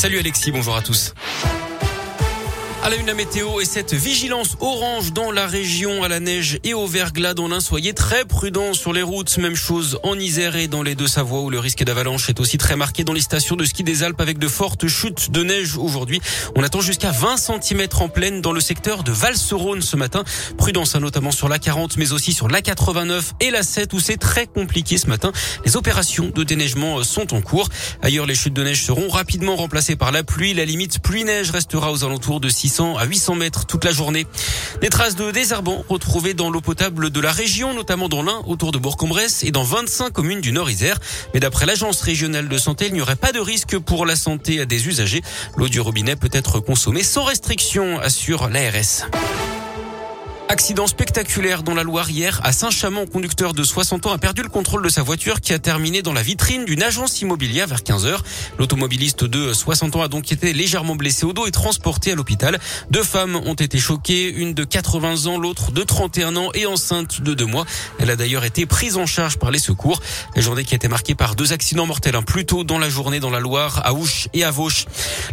Salut Alexis, bonjour à tous. À la une, la météo et cette vigilance orange dans la région à la neige et au verglas dans l'Ain. Soyez très prudents sur les routes. Même chose en Isère et dans les Deux-Savoies où le risque d'avalanche est aussi très marqué dans les stations de ski des Alpes avec de fortes chutes de neige aujourd'hui. On attend jusqu'à 20 cm en pleine dans le secteur de Val-Serone ce matin. Prudence hein, notamment sur la 40 mais aussi sur la 89 et la 7 où c'est très compliqué ce matin. Les opérations de déneigement sont en cours. Ailleurs, les chutes de neige seront rapidement remplacées par la pluie. La limite pluie-neige restera aux alentours de 6 à 800 mètres toute la journée. Des traces de désherbants retrouvées dans l'eau potable de la région, notamment dans l'Ain, autour de Bourg-en-Bresse et dans 25 communes du Nord-Isère. Mais d'après l'agence régionale de santé, il n'y aurait pas de risque pour la santé des usagers. L'eau du robinet peut être consommée sans restriction, assure l'ARS. Accident spectaculaire dans la Loire hier à Saint-Chamond. Conducteur de 60 ans a perdu le contrôle de sa voiture qui a terminé dans la vitrine d'une agence immobilière vers 15 heures. L'automobiliste de 60 ans a donc été légèrement blessé au dos et transporté à l'hôpital. Deux femmes ont été choquées, une de 80 ans, l'autre de 31 ans et enceinte de deux mois. Elle a d'ailleurs été prise en charge par les secours. La journée qui a été marquée par deux accidents mortels, un plus tôt dans la journée dans la Loire, à Ouche et à Vauche.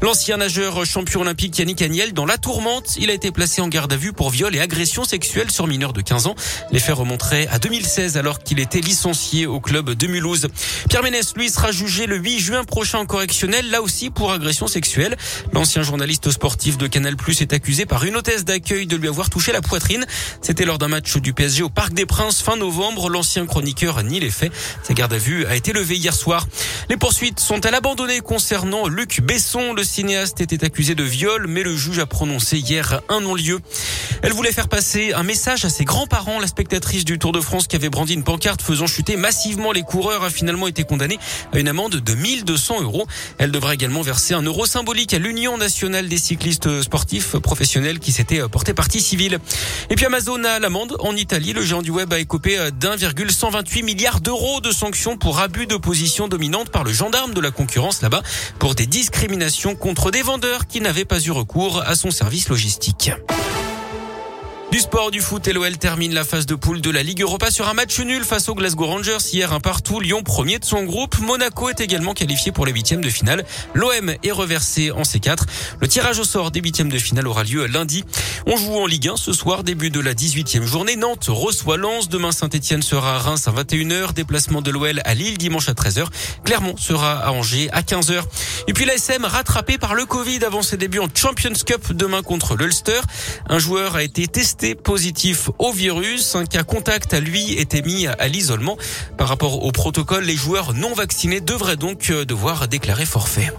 L'ancien nageur champion olympique Yannick Agnel dans la tourmente, il a été placé en garde à vue pour viol et agression sexuelle sur mineur de 15 ans. Les faits remonteraient à 2016 alors qu'il était licencié au club de Mulhouse. Pierre Ménès, lui, sera jugé le 8 juin prochain en correctionnel, là aussi pour agression sexuelle. L'ancien journaliste sportif de Canal Plus est accusé par une hôtesse d'accueil de lui avoir touché la poitrine. C'était lors d'un match du PSG au Parc des Princes fin novembre. L'ancien chroniqueur nie les faits. Sa garde à vue a été levée hier soir. Les poursuites sont-elles abandonnées concernant Luc Besson? Le cinéaste était accusé de viol, mais le juge a prononcé hier un non-lieu. Elle voulait faire passer un message à ses grands-parents. La spectatrice du Tour de France qui avait brandi une pancarte faisant chuter massivement les coureurs a finalement été condamnée à une amende de 1200 euros. Elle devra également verser un euro symbolique à l'Union nationale des cyclistes sportifs professionnels qui s'était porté partie civile. Et puis Amazon a l'amende en Italie. Le géant du web a écopé d'1,128 milliards d'euros de sanctions pour abus de position dominante par le gendarme de la concurrence là-bas pour des discriminations contre des vendeurs qui n'avaient pas eu recours à son service logistique. Du sport, du foot, LOL termine la phase de poule de la Ligue Europa sur un match nul face aux Glasgow Rangers. Hier, un partout. Lyon, premier de son groupe. Monaco est également qualifié pour les huitièmes de finale. L'OM est reversé en C4. Le tirage au sort des huitièmes de finale aura lieu lundi. On joue en Ligue 1 ce soir, début de la 18e journée. Nantes reçoit Lens. Demain, Saint-Etienne sera à Reims à 21h. Déplacement de l'OL à Lille dimanche à 13h. Clermont sera à Angers à 15h. Et puis l'ASM rattrapé par le Covid avant ses débuts en Champions Cup demain contre l'Ulster. Un joueur a été testé positif au virus. Un cas contact à lui était mis à l'isolement. Par rapport au protocole, les joueurs non vaccinés devraient donc euh, devoir déclarer forfait.